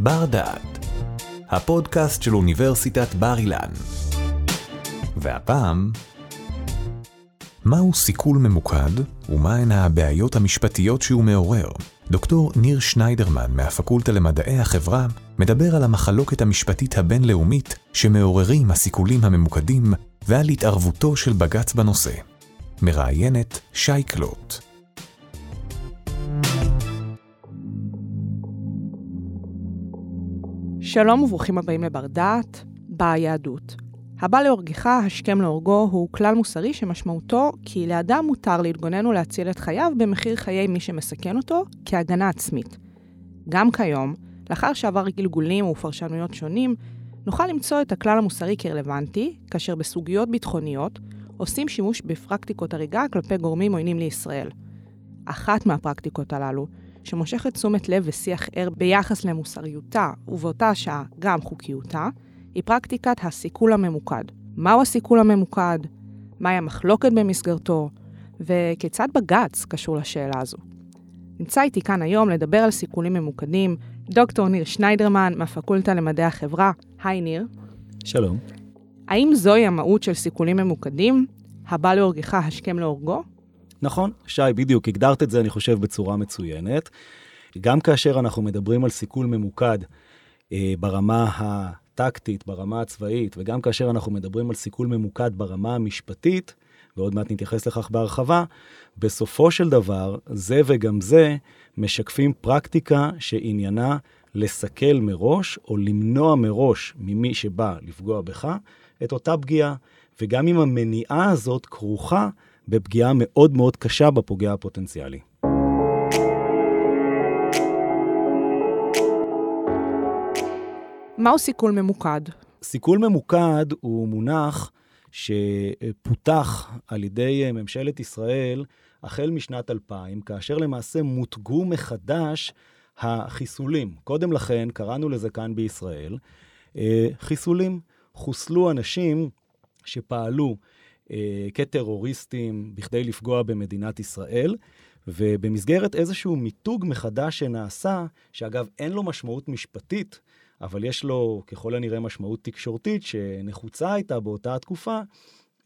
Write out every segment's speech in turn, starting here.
בר דעת, הפודקאסט של אוניברסיטת בר אילן. והפעם, מהו סיכול ממוקד ומהן הבעיות המשפטיות שהוא מעורר? דוקטור ניר שניידרמן מהפקולטה למדעי החברה מדבר על המחלוקת המשפטית הבינלאומית שמעוררים הסיכולים הממוקדים ועל התערבותו של בג"ץ בנושא. מראיינת שי קלוט. שלום וברוכים הבאים לבר דעת, ביהדות. הבא להורגך, השכם להורגו, הוא כלל מוסרי שמשמעותו כי לאדם מותר להתגונן ולהציל את חייו במחיר חיי מי שמסכן אותו כהגנה עצמית. גם כיום, לאחר שעבר גלגולים ופרשנויות שונים, נוכל למצוא את הכלל המוסרי כרלוונטי, כאשר בסוגיות ביטחוניות עושים שימוש בפרקטיקות הריגה כלפי גורמים עוינים לישראל. אחת מהפרקטיקות הללו, שמושכת תשומת לב ושיח ער ביחס למוסריותה, ובאותה שעה גם חוקיותה, היא פרקטיקת הסיכול הממוקד. מהו הסיכול הממוקד? מהי המחלוקת במסגרתו? וכיצד בג"ץ קשור לשאלה הזו? נמצא איתי כאן היום לדבר על סיכולים ממוקדים דוקטור ניר שניידרמן מהפקולטה למדעי החברה. היי ניר. שלום. האם זוהי המהות של סיכולים ממוקדים? הבא להורגך השכם להורגו? נכון, שי, בדיוק, הגדרת את זה, אני חושב, בצורה מצוינת. גם כאשר אנחנו מדברים על סיכול ממוקד אה, ברמה הטקטית, ברמה הצבאית, וגם כאשר אנחנו מדברים על סיכול ממוקד ברמה המשפטית, ועוד מעט נתייחס לכך בהרחבה, בסופו של דבר, זה וגם זה משקפים פרקטיקה שעניינה לסכל מראש, או למנוע מראש ממי שבא לפגוע בך, את אותה פגיעה. וגם אם המניעה הזאת כרוכה בפגיעה מאוד מאוד קשה בפוגע הפוטנציאלי. מהו סיכול ממוקד? סיכול ממוקד הוא מונח שפותח על ידי ממשלת ישראל החל משנת 2000, כאשר למעשה מותגו מחדש החיסולים. קודם לכן, קראנו לזה כאן בישראל, אה, חיסולים. חוסלו אנשים שפעלו כטרוריסטים בכדי לפגוע במדינת ישראל, ובמסגרת איזשהו מיתוג מחדש שנעשה, שאגב, אין לו משמעות משפטית, אבל יש לו ככל הנראה משמעות תקשורתית שנחוצה הייתה באותה התקופה,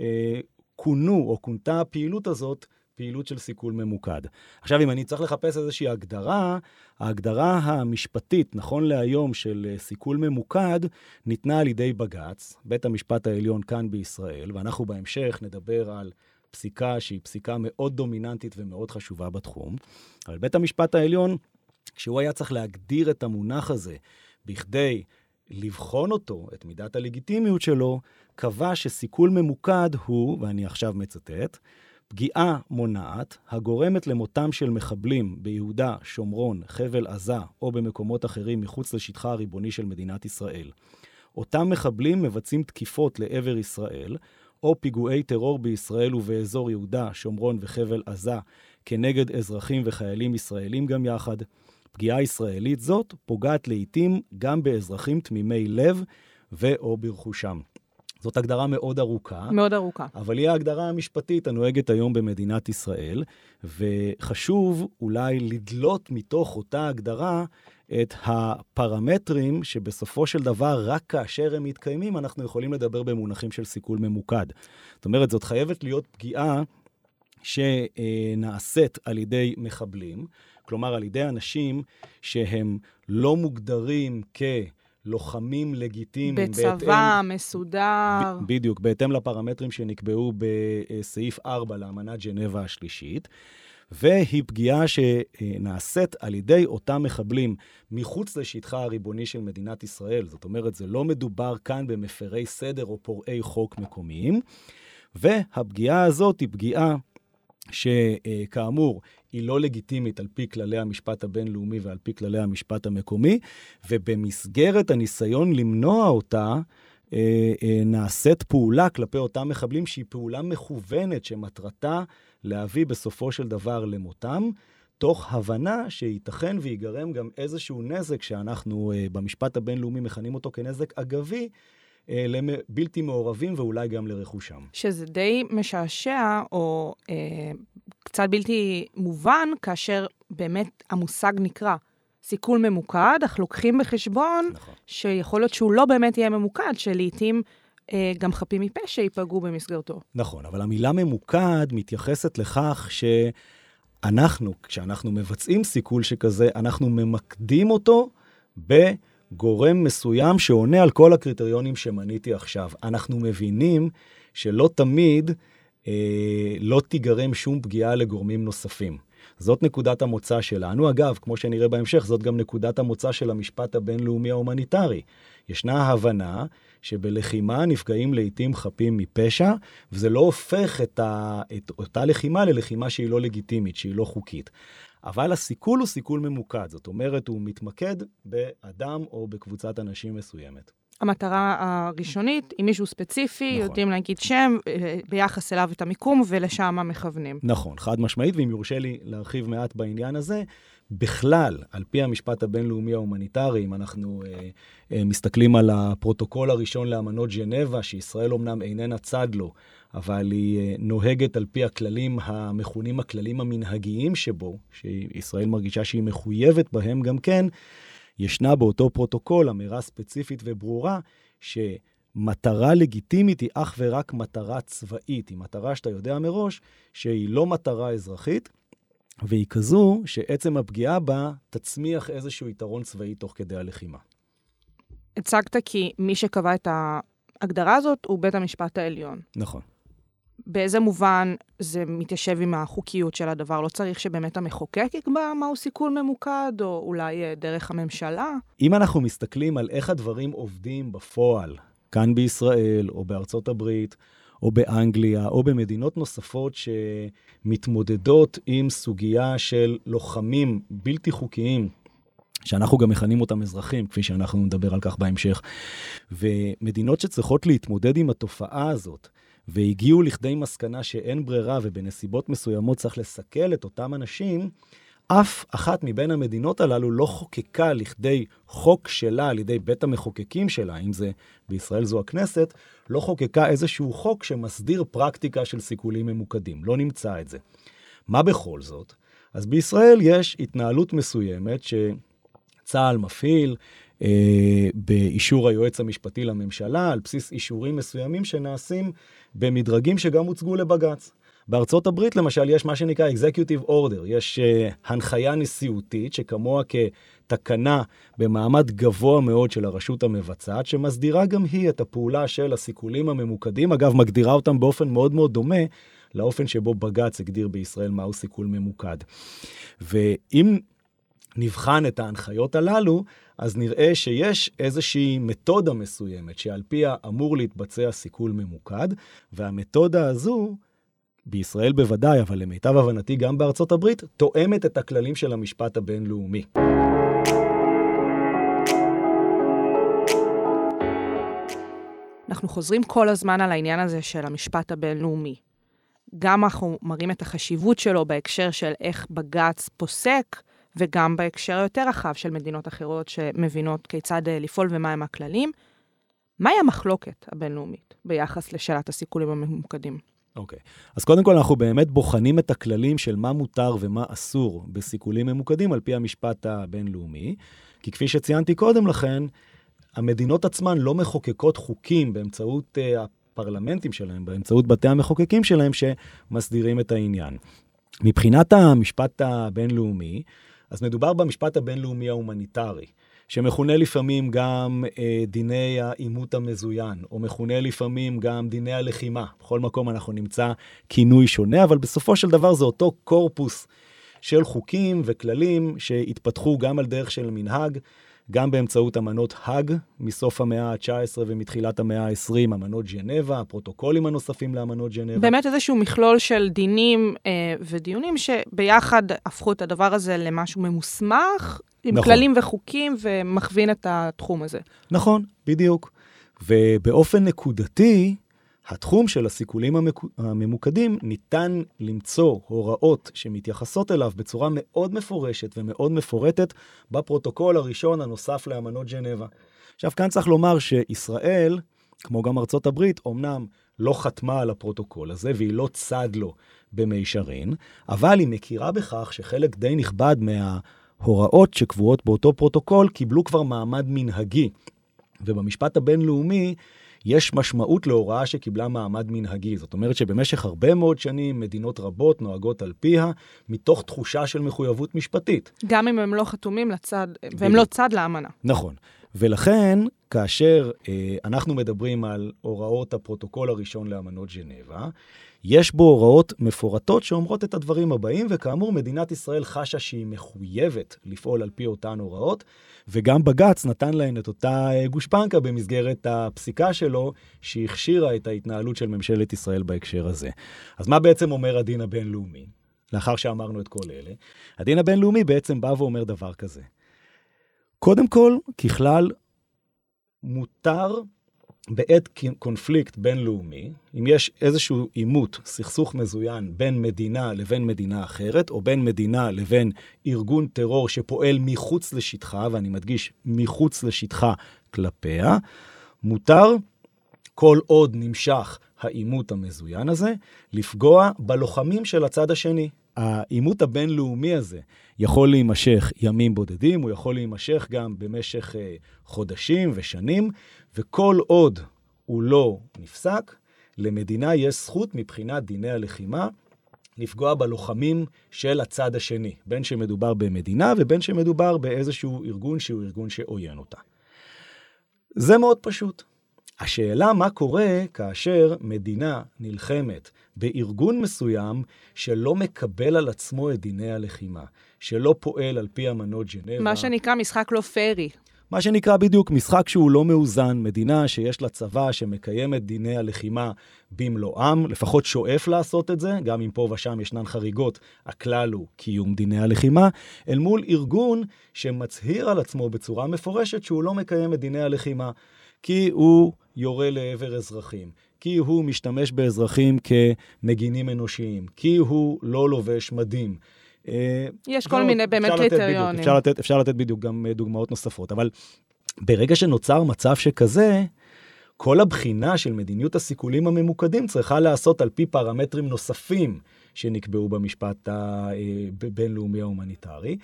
אה, כונו או כונתה הפעילות הזאת פעילות של סיכול ממוקד. עכשיו, אם אני צריך לחפש איזושהי הגדרה, ההגדרה המשפטית, נכון להיום, של אה, סיכול ממוקד, ניתנה על ידי בג"ץ, בית המשפט העליון כאן בישראל, ואנחנו בהמשך נדבר על פסיקה שהיא פסיקה מאוד דומיננטית ומאוד חשובה בתחום. אבל בית המשפט העליון, כשהוא היה צריך להגדיר את המונח הזה בכדי לבחון אותו, את מידת הלגיטימיות שלו, קבע שסיכול ממוקד הוא, ואני עכשיו מצטט, פגיעה מונעת הגורמת למותם של מחבלים ביהודה, שומרון, חבל עזה או במקומות אחרים מחוץ לשטחה הריבוני של מדינת ישראל. אותם מחבלים מבצעים תקיפות לעבר ישראל, או פיגועי טרור בישראל ובאזור יהודה, שומרון וחבל עזה כנגד אזרחים וחיילים ישראלים גם יחד. פגיעה ישראלית זאת פוגעת לעיתים גם באזרחים תמימי לב ו/או ברכושם. זאת הגדרה מאוד ארוכה. מאוד ארוכה. אבל היא ההגדרה המשפטית הנוהגת היום במדינת ישראל, וחשוב אולי לדלות מתוך אותה הגדרה את הפרמטרים שבסופו של דבר, רק כאשר הם מתקיימים, אנחנו יכולים לדבר במונחים של סיכול ממוקד. זאת אומרת, זאת חייבת להיות פגיעה שנעשית על ידי מחבלים, כלומר, על ידי אנשים שהם לא מוגדרים כ... לוחמים לגיטימיים. בצבא, בהתאם, מסודר. ב, בדיוק, בהתאם לפרמטרים שנקבעו בסעיף 4 לאמנת ג'נבה השלישית. והיא פגיעה שנעשית על ידי אותם מחבלים מחוץ לשטחה הריבוני של מדינת ישראל. זאת אומרת, זה לא מדובר כאן במפרי סדר או פורעי חוק מקומיים. והפגיעה הזאת היא פגיעה שכאמור, היא לא לגיטימית על פי כללי המשפט הבינלאומי ועל פי כללי המשפט המקומי, ובמסגרת הניסיון למנוע אותה, אה, אה, נעשית פעולה כלפי אותם מחבלים שהיא פעולה מכוונת, שמטרתה להביא בסופו של דבר למותם, תוך הבנה שייתכן ויגרם גם איזשהו נזק שאנחנו אה, במשפט הבינלאומי מכנים אותו כנזק אגבי, לבלתי מעורבים ואולי גם לרכושם. שזה די משעשע, או אה, קצת בלתי מובן, כאשר באמת המושג נקרא סיכול ממוקד, אך לוקחים בחשבון נכון. שיכול להיות שהוא לא באמת יהיה ממוקד, שלעיתים אה, גם חפים מפשע ייפגעו במסגרתו. נכון, אבל המילה ממוקד מתייחסת לכך שאנחנו, כשאנחנו מבצעים סיכול שכזה, אנחנו ממקדים אותו בגורם מסוים שעונה על כל הקריטריונים שמניתי עכשיו. אנחנו מבינים שלא תמיד אה, לא תיגרם שום פגיעה לגורמים נוספים. זאת נקודת המוצא שלנו. אגב, כמו שנראה בהמשך, זאת גם נקודת המוצא של המשפט הבינלאומי ההומניטרי. ישנה הבנה שבלחימה נפגעים לעיתים חפים מפשע, וזה לא הופך את, ה, את אותה לחימה ללחימה שהיא לא לגיטימית, שהיא לא חוקית. אבל הסיכול הוא סיכול ממוקד, זאת אומרת, הוא מתמקד באדם או בקבוצת אנשים מסוימת. המטרה הראשונית היא מישהו ספציפי, נכון. יודעים להגיד שם, אה, ביחס אליו את המיקום, ולשם מכוונים. נכון, חד משמעית, ואם יורשה לי להרחיב מעט בעניין הזה, בכלל, על פי המשפט הבינלאומי ההומניטרי, אם אנחנו אה, אה, מסתכלים על הפרוטוקול הראשון לאמנות ז'נבה, שישראל אומנם איננה צד לו, אבל היא אה, נוהגת על פי הכללים המכונים הכללים המנהגיים שבו, שישראל מרגישה שהיא מחויבת בהם גם כן, ישנה באותו פרוטוקול אמירה ספציפית וברורה, שמטרה לגיטימית היא אך ורק מטרה צבאית, היא מטרה שאתה יודע מראש שהיא לא מטרה אזרחית, והיא כזו שעצם הפגיעה בה תצמיח איזשהו יתרון צבאי תוך כדי הלחימה. הצגת כי מי שקבע את ההגדרה הזאת הוא בית המשפט העליון. נכון. באיזה מובן זה מתיישב עם החוקיות של הדבר? לא צריך שבאמת המחוקק יקבע מהו סיכול ממוקד, או אולי אה, דרך הממשלה? אם אנחנו מסתכלים על איך הדברים עובדים בפועל, כאן בישראל או בארצות הברית, או באנגליה, או במדינות נוספות שמתמודדות עם סוגיה של לוחמים בלתי חוקיים, שאנחנו גם מכנים אותם אזרחים, כפי שאנחנו נדבר על כך בהמשך. ומדינות שצריכות להתמודד עם התופעה הזאת, והגיעו לכדי מסקנה שאין ברירה ובנסיבות מסוימות צריך לסכל את אותם אנשים, אף אחת מבין המדינות הללו לא חוקקה לכדי חוק שלה על ידי בית המחוקקים שלה, אם זה בישראל זו הכנסת, לא חוקקה איזשהו חוק שמסדיר פרקטיקה של סיכולים ממוקדים. לא נמצא את זה. מה בכל זאת? אז בישראל יש התנהלות מסוימת שצה"ל מפעיל אה, באישור היועץ המשפטי לממשלה, על בסיס אישורים מסוימים שנעשים במדרגים שגם הוצגו לבג"ץ. בארצות הברית למשל יש מה שנקרא Executive Order, יש uh, הנחיה נשיאותית שכמוה כתקנה במעמד גבוה מאוד של הרשות המבצעת, שמסדירה גם היא את הפעולה של הסיכולים הממוקדים, אגב מגדירה אותם באופן מאוד מאוד דומה לאופן שבו בג"ץ הגדיר בישראל מהו סיכול ממוקד. ואם נבחן את ההנחיות הללו, אז נראה שיש איזושהי מתודה מסוימת שעל פיה אמור להתבצע סיכול ממוקד, והמתודה הזו בישראל בוודאי, אבל למיטב הבנתי גם בארצות הברית, תואמת את הכללים של המשפט הבינלאומי. אנחנו חוזרים כל הזמן על העניין הזה של המשפט הבינלאומי. גם אנחנו מראים את החשיבות שלו בהקשר של איך בג"ץ פוסק, וגם בהקשר היותר רחב של מדינות אחרות שמבינות כיצד אה, לפעול ומהם הכללים. מהי המחלוקת הבינלאומית ביחס לשאלת הסיכולים הממוקדים? אוקיי. Okay. אז קודם כל, אנחנו באמת בוחנים את הכללים של מה מותר ומה אסור בסיכולים ממוקדים על פי המשפט הבינלאומי, כי כפי שציינתי קודם לכן, המדינות עצמן לא מחוקקות חוקים באמצעות אה, הפרלמנטים שלהם, באמצעות בתי המחוקקים שלהם, שמסדירים את העניין. מבחינת המשפט הבינלאומי, אז מדובר במשפט הבינלאומי ההומניטרי. שמכונה לפעמים גם אה, דיני העימות המזוין, או מכונה לפעמים גם דיני הלחימה. בכל מקום אנחנו נמצא כינוי שונה, אבל בסופו של דבר זה אותו קורפוס של חוקים וכללים שהתפתחו גם על דרך של מנהג, גם באמצעות אמנות האג מסוף המאה ה-19 ומתחילת המאה ה-20, אמנות ג'נבה, הפרוטוקולים הנוספים לאמנות ג'נבה. באמת איזשהו מכלול של דינים אה, ודיונים שביחד הפכו את הדבר הזה למשהו ממוסמך, עם נכון. כללים וחוקים, ומכווין את התחום הזה. נכון, בדיוק. ובאופן נקודתי, התחום של הסיכולים הממוקדים, ניתן למצוא הוראות שמתייחסות אליו בצורה מאוד מפורשת ומאוד מפורטת בפרוטוקול הראשון הנוסף לאמנות ג'נבה. עכשיו, כאן צריך לומר שישראל, כמו גם ארצות הברית, אמנם לא חתמה על הפרוטוקול הזה והיא לא צד לו במישרין, אבל היא מכירה בכך שחלק די נכבד מה... הוראות שקבועות באותו פרוטוקול קיבלו כבר מעמד מנהגי. ובמשפט הבינלאומי יש משמעות להוראה שקיבלה מעמד מנהגי. זאת אומרת שבמשך הרבה מאוד שנים מדינות רבות נוהגות על פיה, מתוך תחושה של מחויבות משפטית. גם אם הם לא חתומים לצד, והם לא צד לאמנה. נכון. ולכן, כאשר אה, אנחנו מדברים על הוראות הפרוטוקול הראשון לאמנות ז'נבה, יש בו הוראות מפורטות שאומרות את הדברים הבאים, וכאמור, מדינת ישראל חשה שהיא מחויבת לפעול על פי אותן הוראות, וגם בג"ץ נתן להן את אותה אה, גושפנקה במסגרת הפסיקה שלו, שהכשירה את ההתנהלות של ממשלת ישראל בהקשר הזה. אז מה בעצם אומר הדין הבינלאומי? לאחר שאמרנו את כל אלה, הדין הבינלאומי בעצם בא ואומר דבר כזה. קודם כל, ככלל, מותר בעת קונפליקט בינלאומי, אם יש איזשהו עימות, סכסוך מזוין בין מדינה לבין מדינה אחרת, או בין מדינה לבין ארגון טרור שפועל מחוץ לשטחה, ואני מדגיש, מחוץ לשטחה כלפיה, מותר, כל עוד נמשך העימות המזוין הזה, לפגוע בלוחמים של הצד השני. העימות הבינלאומי הזה יכול להימשך ימים בודדים, הוא יכול להימשך גם במשך uh, חודשים ושנים, וכל עוד הוא לא נפסק, למדינה יש זכות מבחינת דיני הלחימה לפגוע בלוחמים של הצד השני, בין שמדובר במדינה ובין שמדובר באיזשהו ארגון שהוא ארגון שעוין אותה. זה מאוד פשוט. השאלה מה קורה כאשר מדינה נלחמת בארגון מסוים שלא מקבל על עצמו את דיני הלחימה, שלא פועל על פי אמנות ג'נבה. מה שנקרא משחק לא פיירי. מה שנקרא בדיוק משחק שהוא לא מאוזן, מדינה שיש לה צבא שמקיים את דיני הלחימה במלואם, לפחות שואף לעשות את זה, גם אם פה ושם ישנן חריגות, הכלל הוא קיום דיני הלחימה, אל מול ארגון שמצהיר על עצמו בצורה מפורשת שהוא לא מקיים את דיני הלחימה, כי הוא יורה לעבר אזרחים, כי הוא משתמש באזרחים כמגינים אנושיים, כי הוא לא לובש מדים. אה, יש כל מיני באמת קריטריונים. אפשר לתת, אפשר לתת בדיוק גם אה, דוגמאות נוספות, אבל ברגע שנוצר מצב שכזה, כל הבחינה של מדיניות הסיכולים הממוקדים צריכה להיעשות על פי פרמטרים נוספים שנקבעו במשפט הבינלאומי אה, ההומניטרי.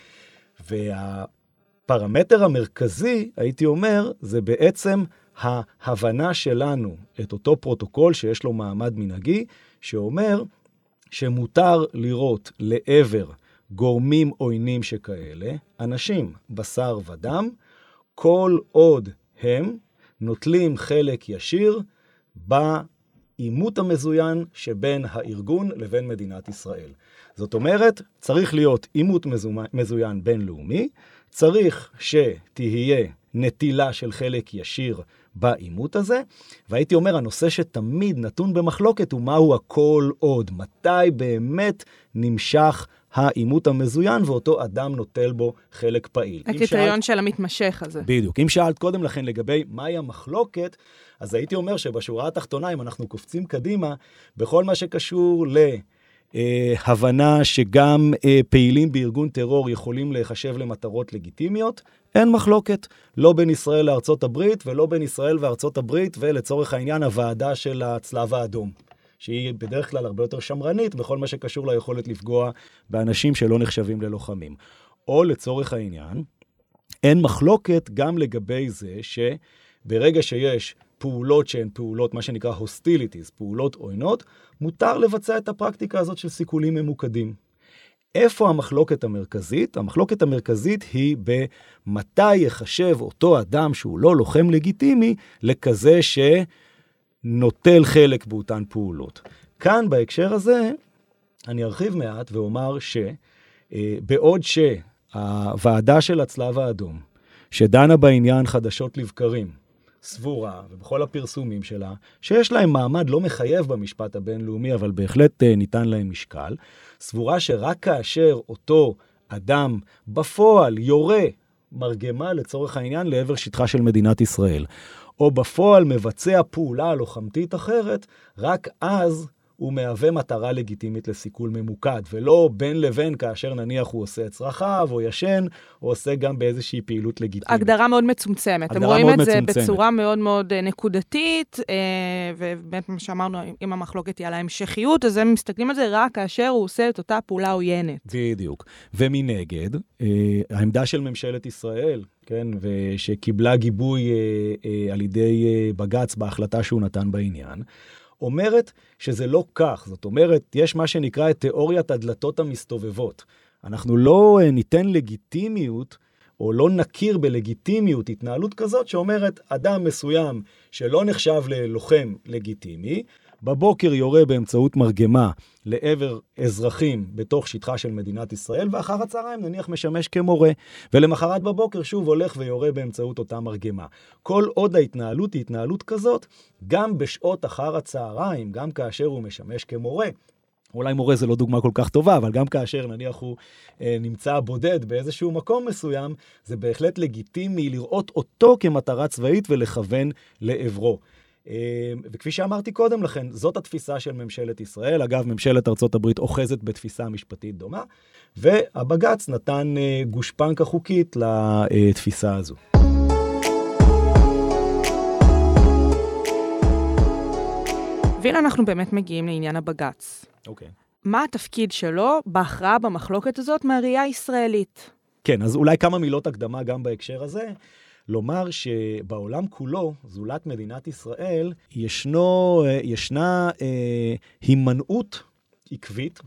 והפרמטר המרכזי, הייתי אומר, זה בעצם ההבנה שלנו את אותו פרוטוקול שיש לו מעמד מנהגי, שאומר שמותר לירות לעבר גורמים עוינים שכאלה, אנשים, בשר ודם, כל עוד הם נוטלים חלק ישיר בעימות המזוין שבין הארגון לבין מדינת ישראל. זאת אומרת, צריך להיות עימות מזוין בינלאומי, צריך שתהיה נטילה של חלק ישיר בעימות הזה, והייתי אומר, הנושא שתמיד נתון במחלוקת הוא מהו הכל עוד, מתי באמת נמשך העימות המזוין ואותו אדם נוטל בו חלק פעיל. הקריטריון של המתמשך הזה. בדיוק. אם שאלת קודם לכן לגבי מהי המחלוקת, אז הייתי אומר שבשורה התחתונה, אם אנחנו קופצים קדימה, בכל מה שקשור ל... אה, הבנה שגם אה, פעילים בארגון טרור יכולים להיחשב למטרות לגיטימיות, אין מחלוקת, לא בין ישראל לארצות הברית ולא בין ישראל וארצות הברית ולצורך העניין הוועדה של הצלב האדום. שהיא בדרך כלל הרבה יותר שמרנית בכל מה שקשור ליכולת לפגוע באנשים שלא נחשבים ללוחמים. או לצורך העניין, אין מחלוקת גם לגבי זה שברגע שיש פעולות שהן פעולות, מה שנקרא hostilities, פעולות עוינות, מותר לבצע את הפרקטיקה הזאת של סיכולים ממוקדים. איפה המחלוקת המרכזית? המחלוקת המרכזית היא במתי יחשב אותו אדם שהוא לא לוחם לגיטימי לכזה שנוטל חלק באותן פעולות. כאן בהקשר הזה אני ארחיב מעט ואומר שבעוד שהוועדה של הצלב האדום, שדנה בעניין חדשות לבקרים, סבורה, ובכל הפרסומים שלה, שיש להם מעמד לא מחייב במשפט הבינלאומי, אבל בהחלט אה, ניתן להם משקל, סבורה שרק כאשר אותו אדם בפועל יורה מרגמה לצורך העניין לעבר שטחה של מדינת ישראל, או בפועל מבצע פעולה לוחמתית אחרת, רק אז הוא מהווה מטרה לגיטימית לסיכול ממוקד, ולא בין לבין כאשר נניח הוא עושה את צרכיו, או ישן, או עושה גם באיזושהי פעילות לגיטימית. הגדרה מאוד מצומצמת. הגדרה הם רואים מאוד את זה מצומצמת. בצורה מאוד מאוד אה, נקודתית, אה, ובאמת מה שאמרנו, אם המחלוקת היא על ההמשכיות, אז הם מסתכלים על זה רק כאשר הוא עושה את אותה פעולה עוינת. בדיוק. ומנגד, אה, העמדה של ממשלת ישראל, כן, ושקיבלה גיבוי אה, אה, על ידי אה, בג"ץ בהחלטה שהוא נתן בעניין, אומרת שזה לא כך. זאת אומרת, יש מה שנקרא את תיאוריית הדלתות המסתובבות. אנחנו לא אה, ניתן לגיטימיות, או לא נכיר בלגיטימיות התנהלות כזאת שאומרת, אדם מסוים שלא נחשב ללוחם לגיטימי, בבוקר יורה באמצעות מרגמה לעבר אזרחים בתוך שטחה של מדינת ישראל, ואחר הצהריים נניח משמש כמורה, ולמחרת בבוקר שוב הולך ויורה באמצעות אותה מרגמה. כל עוד ההתנהלות היא התנהלות כזאת, גם בשעות אחר הצהריים, גם כאשר הוא משמש כמורה, אולי מורה זה לא דוגמה כל כך טובה, אבל גם כאשר נניח הוא אה, נמצא בודד באיזשהו מקום מסוים, זה בהחלט לגיטימי לראות אותו כמטרה צבאית ולכוון לעברו. אה, וכפי שאמרתי קודם לכן, זאת התפיסה של ממשלת ישראל. אגב, ממשלת ארצות הברית אוחזת בתפיסה משפטית דומה, והבג"ץ נתן אה, גושפנקה חוקית לתפיסה הזו. והנה אנחנו באמת מגיעים לעניין הבג"ץ. אוקיי. מה התפקיד שלו בהכרעה במחלוקת הזאת מהראייה הישראלית? כן, אז אולי כמה מילות הקדמה גם בהקשר הזה. לומר שבעולם כולו, זולת מדינת ישראל, ישנו, אה, ישנה אה, הימנעות עקבית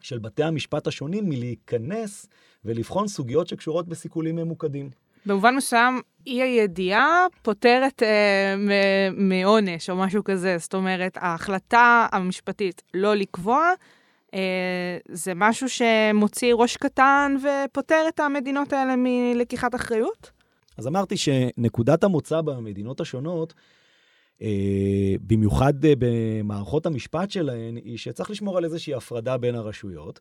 של בתי המשפט השונים מלהיכנס ולבחון סוגיות שקשורות בסיכולים ממוקדים. במובן מסוים, אי הידיעה פותרת אה, מעונש או משהו כזה. זאת אומרת, ההחלטה המשפטית לא לקבוע, אה, זה משהו שמוציא ראש קטן ופותר את המדינות האלה מלקיחת אחריות? אז אמרתי שנקודת המוצא במדינות השונות, אה, במיוחד אה, במערכות המשפט שלהן, היא שצריך לשמור על איזושהי הפרדה בין הרשויות.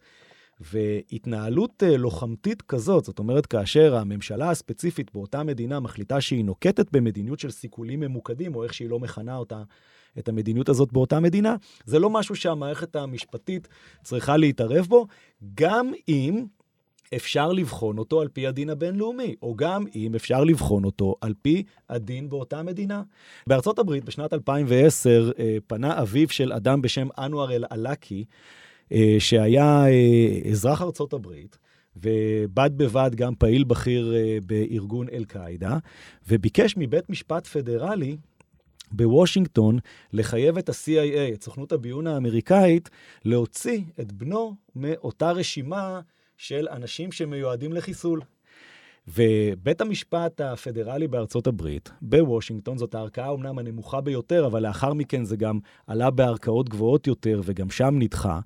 והתנהלות אה, לוחמתית כזאת, זאת אומרת, כאשר הממשלה הספציפית באותה מדינה מחליטה שהיא נוקטת במדיניות של סיכולים ממוקדים, או איך שהיא לא מכנה אותה, את המדיניות הזאת באותה מדינה, זה לא משהו שהמערכת המשפטית צריכה להתערב בו, גם אם אפשר לבחון אותו על פי הדין הבינלאומי, או גם אם אפשר לבחון אותו על פי הדין באותה מדינה. בארצות הברית, בשנת 2010, אה, פנה אביו של אדם בשם אנואר אל-עלאקי, אה, שהיה אה, אזרח ארצות הברית, ובד בבד גם פעיל בכיר בארגון אל-קאעידה, וביקש מבית משפט פדרלי בוושינגטון לחייב את ה-CIA, את סוכנות הביון האמריקאית, להוציא את בנו מאותה רשימה של אנשים שמיועדים לחיסול. ובית המשפט הפדרלי בארצות הברית, בוושינגטון, זאת הערכאה אומנם הנמוכה ביותר, אבל לאחר מכן זה גם עלה בערכאות גבוהות יותר וגם שם נדחה,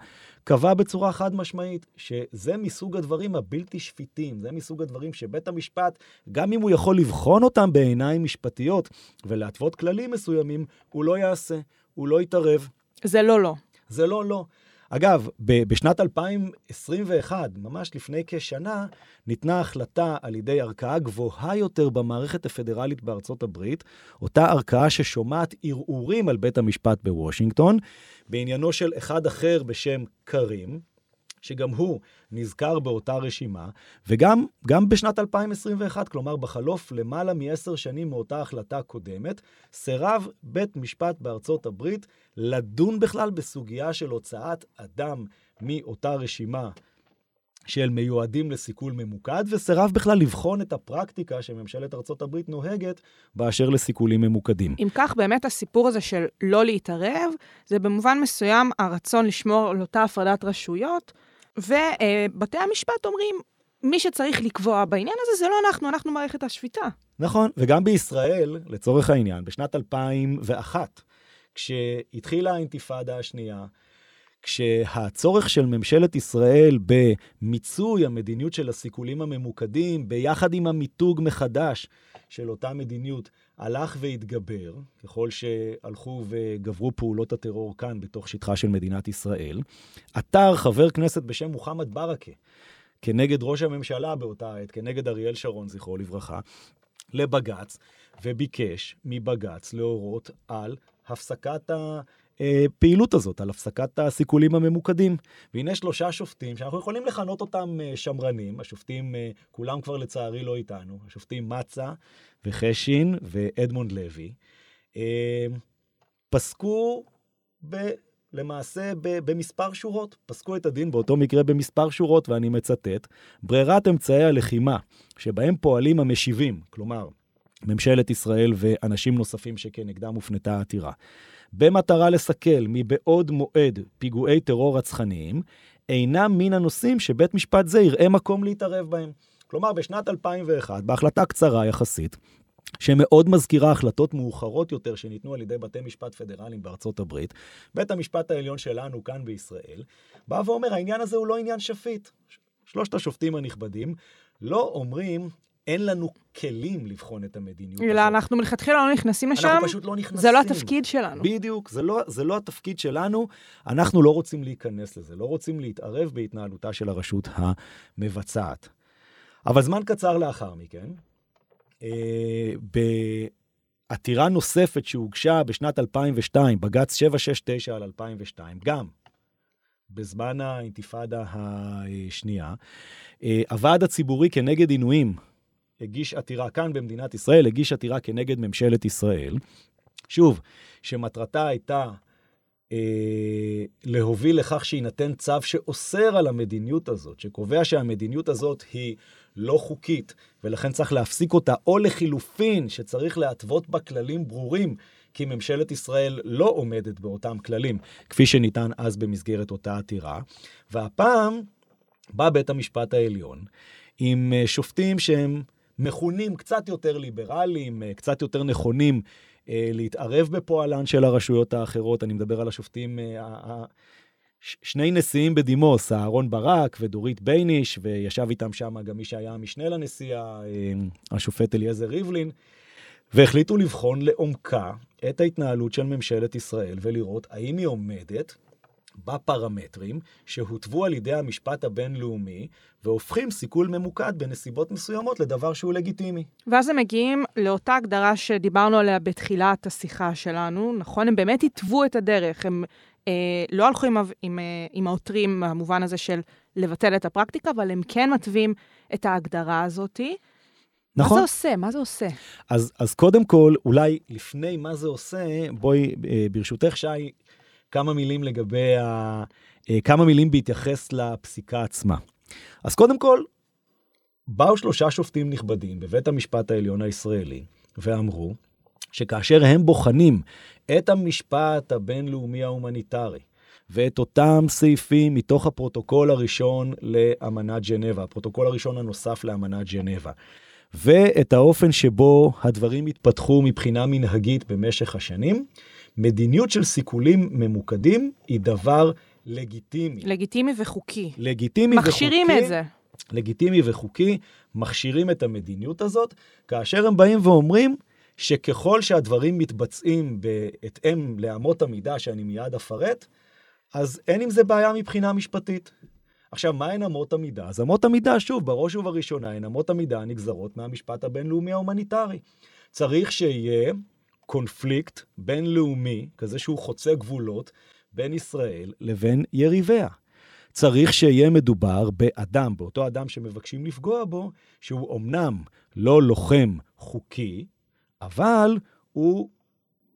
קבע בצורה חד משמעית שזה מסוג הדברים הבלתי שפיטים, זה מסוג הדברים שבית המשפט, גם אם הוא יכול לבחון אותם בעיניים משפטיות ולהתוות כללים מסוימים, הוא לא יעשה, הוא לא יתערב. זה לא לא. זה לא לא. אגב, ב- בשנת 2021, ממש לפני כשנה, ניתנה החלטה על ידי ערכאה גבוהה יותר במערכת הפדרלית בארצות הברית, אותה ערכאה ששומעת ערעורים על בית המשפט בוושינגטון, בעניינו של אחד אחר בשם קרים, שגם הוא נזכר באותה רשימה, וגם גם בשנת 2021, כלומר בחלוף למעלה מעשר שנים מאותה החלטה קודמת, סירב בית משפט בארצות הברית לדון בכלל בסוגיה של הוצאת אדם מאותה רשימה של מיועדים לסיכול ממוקד, וסירב בכלל לבחון את הפרקטיקה שממשלת הברית נוהגת באשר לסיכולים ממוקדים. אם כך, באמת הסיפור הזה של לא להתערב, זה במובן מסוים הרצון לשמור על אותה הפרדת רשויות, ובתי המשפט אומרים, מי שצריך לקבוע בעניין הזה זה לא אנחנו, אנחנו מערכת השפיטה. נכון, וגם בישראל, לצורך העניין, בשנת 2001, כשהתחילה האינתיפאדה השנייה, כשהצורך של ממשלת ישראל במיצוי המדיניות של הסיכולים הממוקדים, ביחד עם המיתוג מחדש של אותה מדיניות, הלך והתגבר, ככל שהלכו וגברו פעולות הטרור כאן בתוך שטחה של מדינת ישראל, עתר חבר כנסת בשם מוחמד ברכה, כנגד ראש הממשלה באותה עת, כנגד אריאל שרון, זכרו לברכה, לבג"ץ, וביקש מבג"ץ להורות על הפסקת הפעילות הזאת, על הפסקת הסיכולים הממוקדים. והנה שלושה שופטים שאנחנו יכולים לכנות אותם אה, שמרנים, השופטים אה, כולם כבר לצערי לא איתנו, השופטים מצה וחשין ואדמונד לוי, פסקו ב... למעשה במספר שורות. פסקו את הדין באותו מקרה במספר שורות, ואני מצטט, ברירת אמצעי הלחימה שבהם פועלים המשיבים, כלומר, ממשלת ישראל ואנשים נוספים שכנגדם הופנתה העתירה, במטרה לסכל מבעוד מועד פיגועי טרור רצחניים, אינם מן הנושאים שבית משפט זה יראה מקום להתערב בהם. כלומר, בשנת 2001, בהחלטה קצרה יחסית, שמאוד מזכירה החלטות מאוחרות יותר שניתנו על ידי בתי משפט פדרליים בארצות הברית, בית המשפט העליון שלנו כאן בישראל, בא ואומר, העניין הזה הוא לא עניין שפיט. שלושת השופטים הנכבדים לא אומרים, אין לנו כלים לבחון את המדיניות הזאת. אנחנו מלכתחילה לא נכנסים לשם. אנחנו פשוט לא נכנסים. זה לא התפקיד שלנו. בדיוק, זה לא, זה לא התפקיד שלנו. אנחנו לא רוצים להיכנס לזה, לא רוצים להתערב בהתנהלותה של הרשות המבצעת. אבל זמן קצר לאחר מכן, אה, בעתירה נוספת שהוגשה בשנת 2002, בג"ץ 769 על 2002, גם בזמן האינתיפאדה השנייה, אה, הוועד הציבורי כנגד עינויים הגיש עתירה כאן במדינת ישראל, הגיש עתירה כנגד ממשלת ישראל. שוב, שמטרתה הייתה אה, להוביל לכך שיינתן צו שאוסר על המדיניות הזאת, שקובע שהמדיניות הזאת היא לא חוקית, ולכן צריך להפסיק אותה, או לחילופין, שצריך להתוות בה כללים ברורים, כי ממשלת ישראל לא עומדת באותם כללים, כפי שניתן אז במסגרת אותה עתירה. והפעם בא בית המשפט העליון עם אה, שופטים שהם מכונים קצת יותר ליברליים, אה, קצת יותר נכונים אה, להתערב בפועלן של הרשויות האחרות. אני מדבר על השופטים שני נשיאים בדימוס, אהרון ברק ודורית בייניש, וישב איתם שם גם מי שהיה המשנה לנשיא, אה, השופט אליעזר ריבלין, והחליטו לבחון לעומקה את ההתנהלות של ממשלת ישראל ולראות האם היא עומדת בפרמטרים שהותוו על ידי המשפט הבינלאומי והופכים סיכול ממוקד בנסיבות מסוימות לדבר שהוא לגיטימי. ואז הם מגיעים לאותה הגדרה שדיברנו עליה בתחילת השיחה שלנו, נכון? הם באמת התוו את הדרך, הם אה, לא הלכו עם, עם, אה, עם העותרים במובן הזה של לבטל את הפרקטיקה, אבל הם כן מתווים את ההגדרה הזאת. נכון. מה זה עושה? מה זה עושה? אז, אז קודם כל, אולי לפני מה זה עושה, בואי, אה, ברשותך, שי, כמה מילים לגבי ה... אה, כמה מילים בהתייחס לפסיקה עצמה. אז קודם כל, באו שלושה שופטים נכבדים בבית המשפט העליון הישראלי ואמרו שכאשר הם בוחנים את המשפט הבינלאומי ההומניטרי ואת אותם סעיפים מתוך הפרוטוקול הראשון לאמנת ג'נבה, הפרוטוקול הראשון הנוסף לאמנת ג'נבה, ואת האופן שבו הדברים התפתחו מבחינה מנהגית במשך השנים, מדיניות של סיכולים ממוקדים היא דבר לגיטימי. לגיטימי וחוקי. לגיטימי מכשירים וחוקי. מכשירים את זה. לגיטימי וחוקי, מכשירים את המדיניות הזאת, כאשר הם באים ואומרים, שככל שהדברים מתבצעים בהתאם לאמות המידה שאני מיד אפרט, אז אין עם זה בעיה מבחינה משפטית. עכשיו, מה הן אמות המידה? אז אמות המידה, שוב, בראש ובראשונה, הן אמות המידה הנגזרות מהמשפט הבינלאומי ההומניטרי. צריך שיהיה קונפליקט בינלאומי, כזה שהוא חוצה גבולות, בין ישראל לבין יריביה. צריך שיהיה מדובר באדם, באותו אדם שמבקשים לפגוע בו, שהוא אמנם לא לוחם חוקי, אבל הוא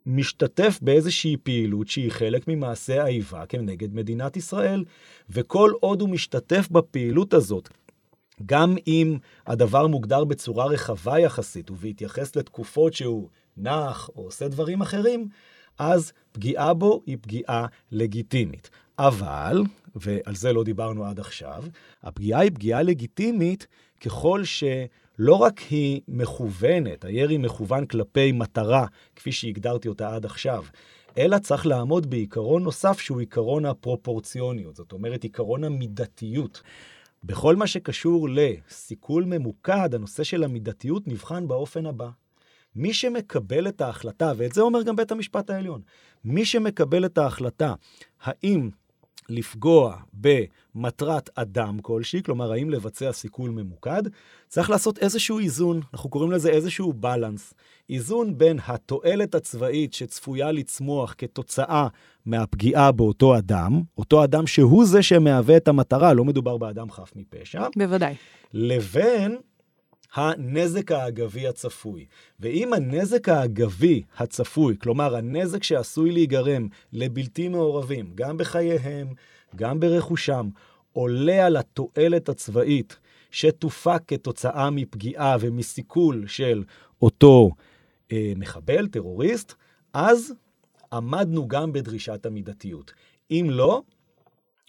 משתתף באיזושהי פעילות שהיא חלק ממעשה האיבה כנגד מדינת ישראל. וכל עוד הוא משתתף בפעילות הזאת, גם אם הדבר מוגדר בצורה רחבה יחסית, ובהתייחס לתקופות שהוא נח או עושה דברים אחרים, אז פגיעה בו היא פגיעה לגיטימית. אבל, ועל זה לא דיברנו עד עכשיו, הפגיעה היא פגיעה לגיטימית ככל ש... לא רק היא מכוונת, הירי מכוון כלפי מטרה, כפי שהגדרתי אותה עד עכשיו, אלא צריך לעמוד בעיקרון נוסף שהוא עיקרון הפרופורציוניות, זאת אומרת עיקרון המידתיות. בכל מה שקשור לסיכול ממוקד, הנושא של המידתיות נבחן באופן הבא. מי שמקבל את ההחלטה, ואת זה אומר גם בית המשפט העליון, מי שמקבל את ההחלטה האם לפגוע במטרת אדם כלשהי, כלומר, האם לבצע סיכול ממוקד, צריך לעשות איזשהו איזון, אנחנו קוראים לזה איזשהו בלנס. איזון בין התועלת הצבאית שצפויה לצמוח כתוצאה מהפגיעה באותו אדם, אותו אדם שהוא זה שמהווה את המטרה, לא מדובר באדם חף מפשע. בוודאי. לבין הנזק האגבי הצפוי. ואם הנזק האגבי הצפוי, כלומר הנזק שעשוי להיגרם לבלתי מעורבים, גם בחייהם, גם ברכושם, עולה על התועלת הצבאית שתופק כתוצאה מפגיעה ומסיכול של אותו אה, מחבל, טרוריסט, אז עמדנו גם בדרישת המידתיות. אם לא,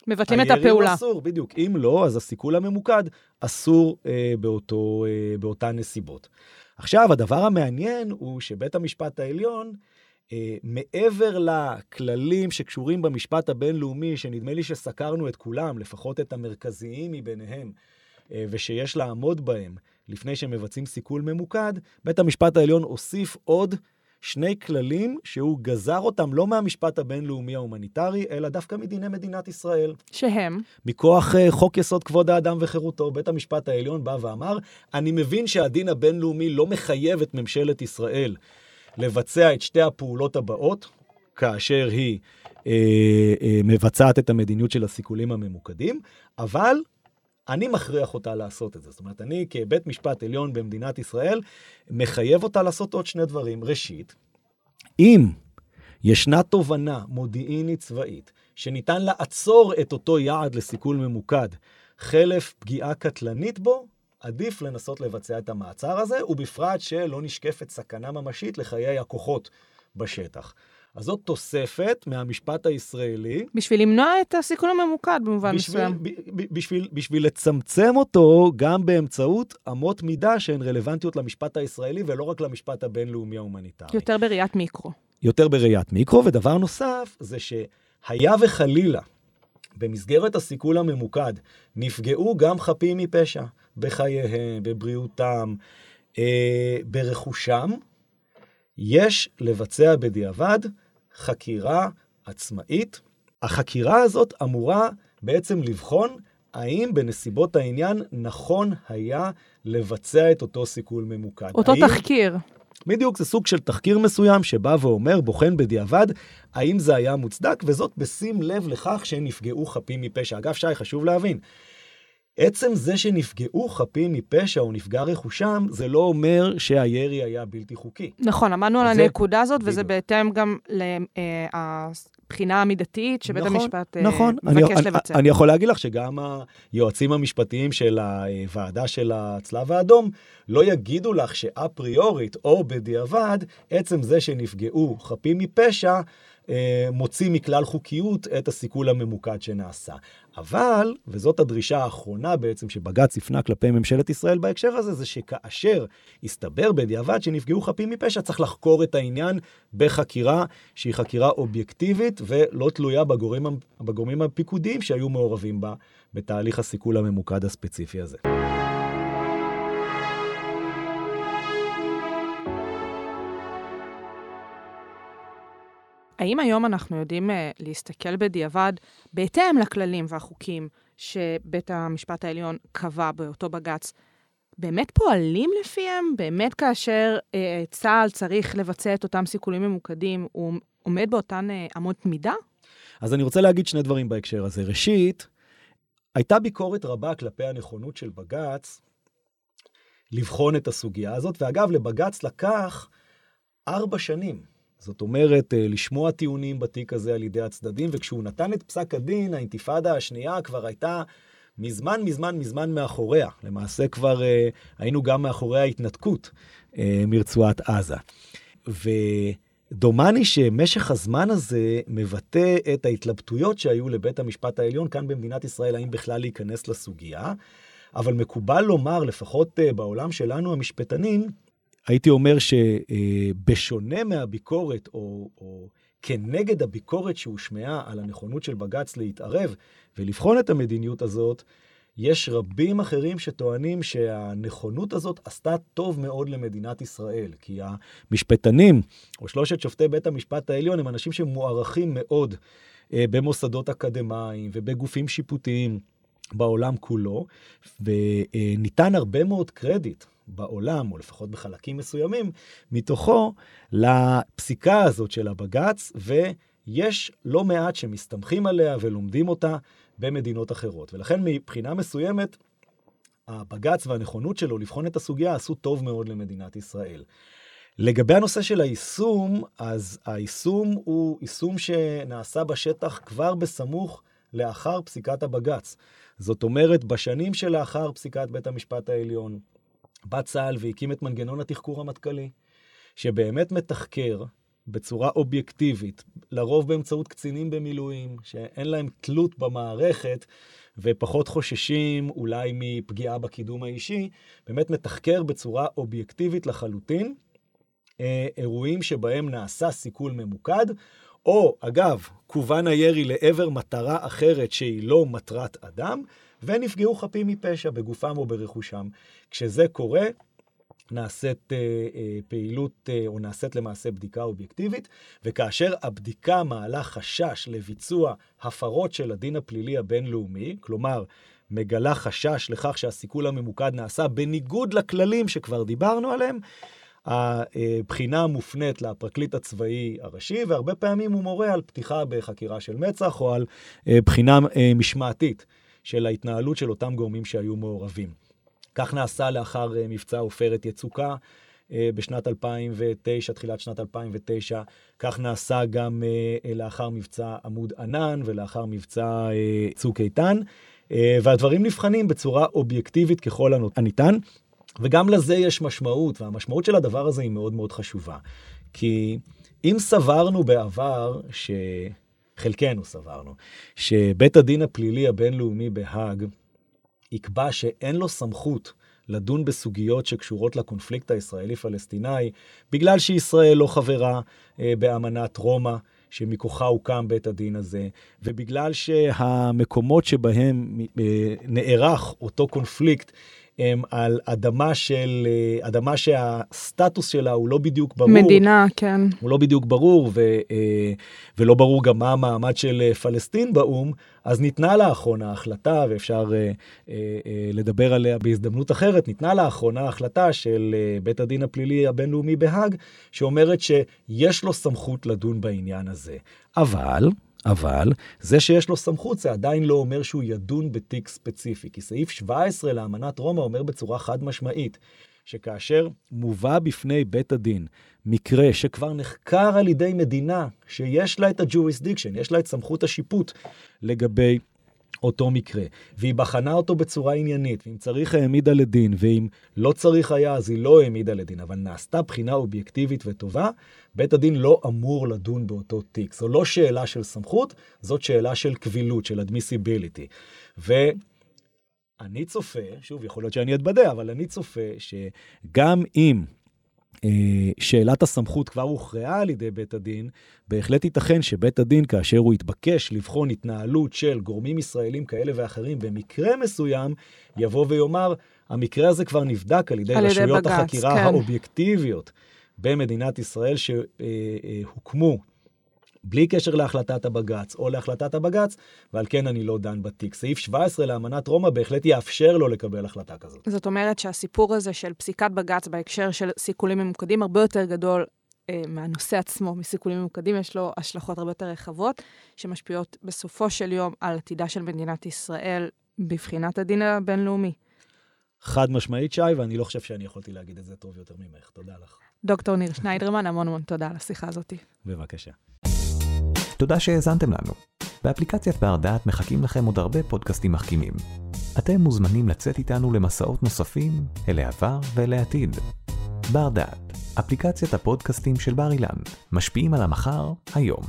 מבטלים את הפעולה. הירי אסור, בדיוק. אם לא, אז הסיכול הממוקד אסור אה, באותו, אה, באותן נסיבות. עכשיו, הדבר המעניין הוא שבית המשפט העליון, אה, מעבר לכללים שקשורים במשפט הבינלאומי, שנדמה לי שסקרנו את כולם, לפחות את המרכזיים מביניהם, אה, ושיש לעמוד בהם לפני שמבצעים סיכול ממוקד, בית המשפט העליון הוסיף עוד שני כללים שהוא גזר אותם לא מהמשפט הבינלאומי ההומניטרי, אלא דווקא מדיני מדינת ישראל. שהם? מכוח uh, חוק יסוד כבוד האדם וחירותו, בית המשפט העליון בא ואמר, אני מבין שהדין הבינלאומי לא מחייב את ממשלת ישראל לבצע את שתי הפעולות הבאות, כאשר היא אה, אה, מבצעת את המדיניות של הסיכולים הממוקדים, אבל אני מכריח אותה לעשות את זה. זאת אומרת, אני כבית משפט עליון במדינת ישראל, מחייב אותה לעשות עוד שני דברים. ראשית, אם ישנה תובנה מודיעינית צבאית שניתן לעצור את אותו יעד לסיכול ממוקד חלף פגיעה קטלנית בו, עדיף לנסות לבצע את המעצר הזה, ובפרט שלא נשקפת סכנה ממשית לחיי הכוחות בשטח. אז זאת תוספת מהמשפט הישראלי. בשביל למנוע את הסיכול הממוקד במובן מסוים. בשביל, בשביל לצמצם אותו גם באמצעות אמות מידה שהן רלוונטיות למשפט הישראלי ולא רק למשפט הבינלאומי ההומניטרי. יותר בראיית מיקרו. יותר בראיית מיקרו, ודבר נוסף זה שהיה וחלילה במסגרת הסיכול הממוקד נפגעו גם חפים מפשע בחייהם, בבריאותם, אה, ברכושם, יש לבצע בדיעבד חקירה עצמאית. החקירה הזאת אמורה בעצם לבחון האם בנסיבות העניין נכון היה לבצע את אותו סיכול ממוקד. אותו האם... תחקיר. בדיוק, זה סוג של תחקיר מסוים שבא ואומר, בוחן בדיעבד, האם זה היה מוצדק, וזאת בשים לב לכך שנפגעו חפים מפשע. אגב, שי, חשוב להבין, עצם זה שנפגעו חפים מפשע או נפגע רכושם, זה לא אומר שהירי היה בלתי חוקי. נכון, עמדנו על הנקודה הזאת, וזה בהתאם גם לבחינה המידתית שבית נכון, המשפט אה, נכון. מבקש אני, לבצע. אני, אני יכול להגיד לך שגם היועצים המשפטיים של הוועדה של הצלב האדום לא יגידו לך שאפריורית או בדיעבד, עצם זה שנפגעו חפים מפשע, אה, מוציא מכלל חוקיות את הסיכול הממוקד שנעשה. אבל, וזאת הדרישה האחרונה בעצם שבג"ץ הפנה כלפי ממשלת ישראל בהקשר הזה, זה שכאשר הסתבר בדיעבד שנפגעו חפים מפשע, צריך לחקור את העניין בחקירה שהיא חקירה אובייקטיבית ולא תלויה בגורמים, בגורמים הפיקודיים שהיו מעורבים בה בתהליך הסיכול הממוקד הספציפי הזה. האם היום אנחנו יודעים uh, להסתכל בדיעבד, בהתאם לכללים והחוקים שבית המשפט העליון קבע באותו בג"ץ, באמת פועלים לפיהם? באמת כאשר uh, צה"ל צריך לבצע את אותם סיכולים ממוקדים, הוא עומד באותן uh, אמות מידה? אז אני רוצה להגיד שני דברים בהקשר הזה. ראשית, הייתה ביקורת רבה כלפי הנכונות של בג"ץ לבחון את הסוגיה הזאת, ואגב, לבג"ץ לקח ארבע שנים זאת אומרת, אה, לשמוע טיעונים בתיק הזה על ידי הצדדים, וכשהוא נתן את פסק הדין, האינתיפאדה השנייה כבר הייתה מזמן, מזמן, מזמן מאחוריה. למעשה כבר uh, היינו גם מאחורי ההתנתקות uh, מרצועת עזה. ודומני שמשך הזמן הזה מבטא את ההתלבטויות שהיו לבית המשפט העליון כאן במדינת ישראל, האם בכלל להיכנס לסוגיה. אבל מקובל לומר, לפחות בעולם שלנו המשפטנים, הייתי אומר שבשונה מהביקורת, או, או כנגד הביקורת שהושמעה על הנכונות של בג"ץ להתערב ולבחון את המדיניות הזאת, יש רבים אחרים שטוענים שהנכונות הזאת עשתה טוב מאוד למדינת ישראל, כי המשפטנים, או שלושת שופטי בית המשפט העליון, הם אנשים שמוערכים מאוד אה, במוסדות אקדמיים ובגופים שיפוטיים בעולם כולו, וניתן הרבה מאוד קרדיט בעולם, או לפחות בחלקים מסוימים, מתוכו לפסיקה הזאת של הבג"ץ, ויש לא מעט שמסתמכים עליה ולומדים אותה במדינות אחרות. ולכן מבחינה מסוימת, הבג"ץ והנכונות שלו לבחון את הסוגיה עשו טוב מאוד למדינת ישראל. לגבי הנושא של היישום, אז היישום הוא יישום שנעשה בשטח כבר בסמוך לאחר פסיקת הבג"ץ. זאת אומרת, בשנים שלאחר פסיקת בית המשפט העליון, בא צה"ל והקים את מנגנון התחקור המטכ"לי, שבאמת מתחקר בצורה אובייקטיבית, לרוב באמצעות קצינים במילואים, שאין להם תלות במערכת ופחות חוששים אולי מפגיעה בקידום האישי, באמת מתחקר בצורה אובייקטיבית לחלוטין אה, אירועים שבהם נעשה סיכול ממוקד, או אגב, כוון הירי לעבר מטרה אחרת שהיא לא מטרת אדם, ונפגעו חפים מפשע בגופם או ברכושם. כשזה קורה, נעשית אה, אה, פעילות אה, או נעשית למעשה בדיקה אובייקטיבית, וכאשר הבדיקה מעלה חשש לביצוע הפרות של הדין הפלילי הבינלאומי, כלומר, מגלה חשש לכך שהסיכול הממוקד נעשה בניגוד לכללים שכבר דיברנו עליהם, הבחינה מופנית לפרקליט הצבאי הראשי, והרבה פעמים הוא מורה על פתיחה בחקירה של מצ"ח או על אה, בחינה אה, משמעתית של ההתנהלות של אותם גורמים שהיו מעורבים. כך נעשה לאחר אה, מבצע עופרת יצוקה. בשנת 2009, תחילת שנת 2009, כך נעשה גם לאחר מבצע עמוד ענן ולאחר מבצע צוק איתן, והדברים נבחנים בצורה אובייקטיבית ככל הניתן. וגם לזה יש משמעות, והמשמעות של הדבר הזה היא מאוד מאוד חשובה. כי אם סברנו בעבר, שחלקנו סברנו, שבית הדין הפלילי הבינלאומי בהאג יקבע שאין לו סמכות לדון בסוגיות שקשורות לקונפליקט הישראלי-פלסטיני, בגלל שישראל לא חברה אה, באמנת רומא, שמכוחה הוקם בית הדין הזה, ובגלל שהמקומות שבהם אה, נערך אותו קונפליקט על אדמה של, אה, אדמה שהסטטוס שלה הוא לא בדיוק ברור. מדינה, כן. הוא לא בדיוק ברור, ו, אה, ולא ברור גם מה המעמד של אה, פלסטין באו"ם, אז ניתנה לאחרונה החלטה, ואפשר לדבר עליה בהזדמנות אחרת, ניתנה לאחרונה החלטה של בית הדין הפלילי הבינלאומי בהאג, שאומרת שיש לו סמכות לדון בעניין הזה. אבל, אבל זה שיש לו סמכות זה עדיין לא אומר שהוא ידון בתיק ספציפי, כי סעיף 17 לאמנת רומא אומר בצורה חד משמעית, שכאשר מובא בפני בית הדין מקרה שכבר נחקר על ידי מדינה שיש לה את ה-jurisdiction, יש לה את סמכות השיפוט לגבי אותו מקרה, והיא בחנה אותו בצורה עניינית, ואם צריך העמידה לדין, ואם לא צריך היה, אז היא לא העמידה לדין, אבל נעשתה בחינה אובייקטיבית וטובה, בית הדין לא אמור לדון באותו תיק. זו לא שאלה של סמכות, זאת שאלה של קבילות, של admissibility. ואני צופה, שוב, יכול להיות שאני אתבדה, אבל אני צופה שגם אם שאלת הסמכות כבר הוכרעה על ידי בית הדין, בהחלט ייתכן שבית הדין, כאשר הוא יתבקש לבחון התנהלות של גורמים ישראלים כאלה ואחרים במקרה מסוים, יבוא ויאמר, המקרה הזה כבר נבדק על ידי על רשויות בגץ, החקירה כן. האובייקטיביות במדינת ישראל שהוקמו בלי קשר להחלטת הבג"ץ או להחלטת הבג"ץ, ועל כן אני לא דן בתיק. סעיף 17 לאמנת רומא בהחלט יאפשר לו לקבל החלטה כזאת. זאת אומרת שהסיפור הזה של פסיקת בג"ץ בהקשר של סיכולים ממוקדים הרבה יותר גדול אה, מהנושא עצמו, מסיכולים ממוקדים, יש לו השלכות הרבה יותר רחבות, שמשפיעות בסופו של יום על עתידה של מדינת ישראל בבחינת הדין הבינלאומי. חד משמעית, שי, ואני לא חושב שאני יכולתי להגיד את זה טוב יותר ממך. תודה לך. דוקטור ניר שניידרמן, המון המון תודה על השיחה הזאת. בבקשה. תודה שהאזנתם לנו. באפליקציית בר דעת מחכים לכם עוד הרבה פודקאסטים מחכימים. אתם מוזמנים לצאת איתנו למסעות נוספים אל העבר ואל העתיד. בר דעת, אפליקציית הפודקאסטים של בר אילן, משפיעים על המחר, היום.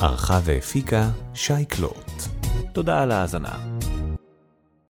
ערכה והפיקה שי קלוט. תודה על ההאזנה.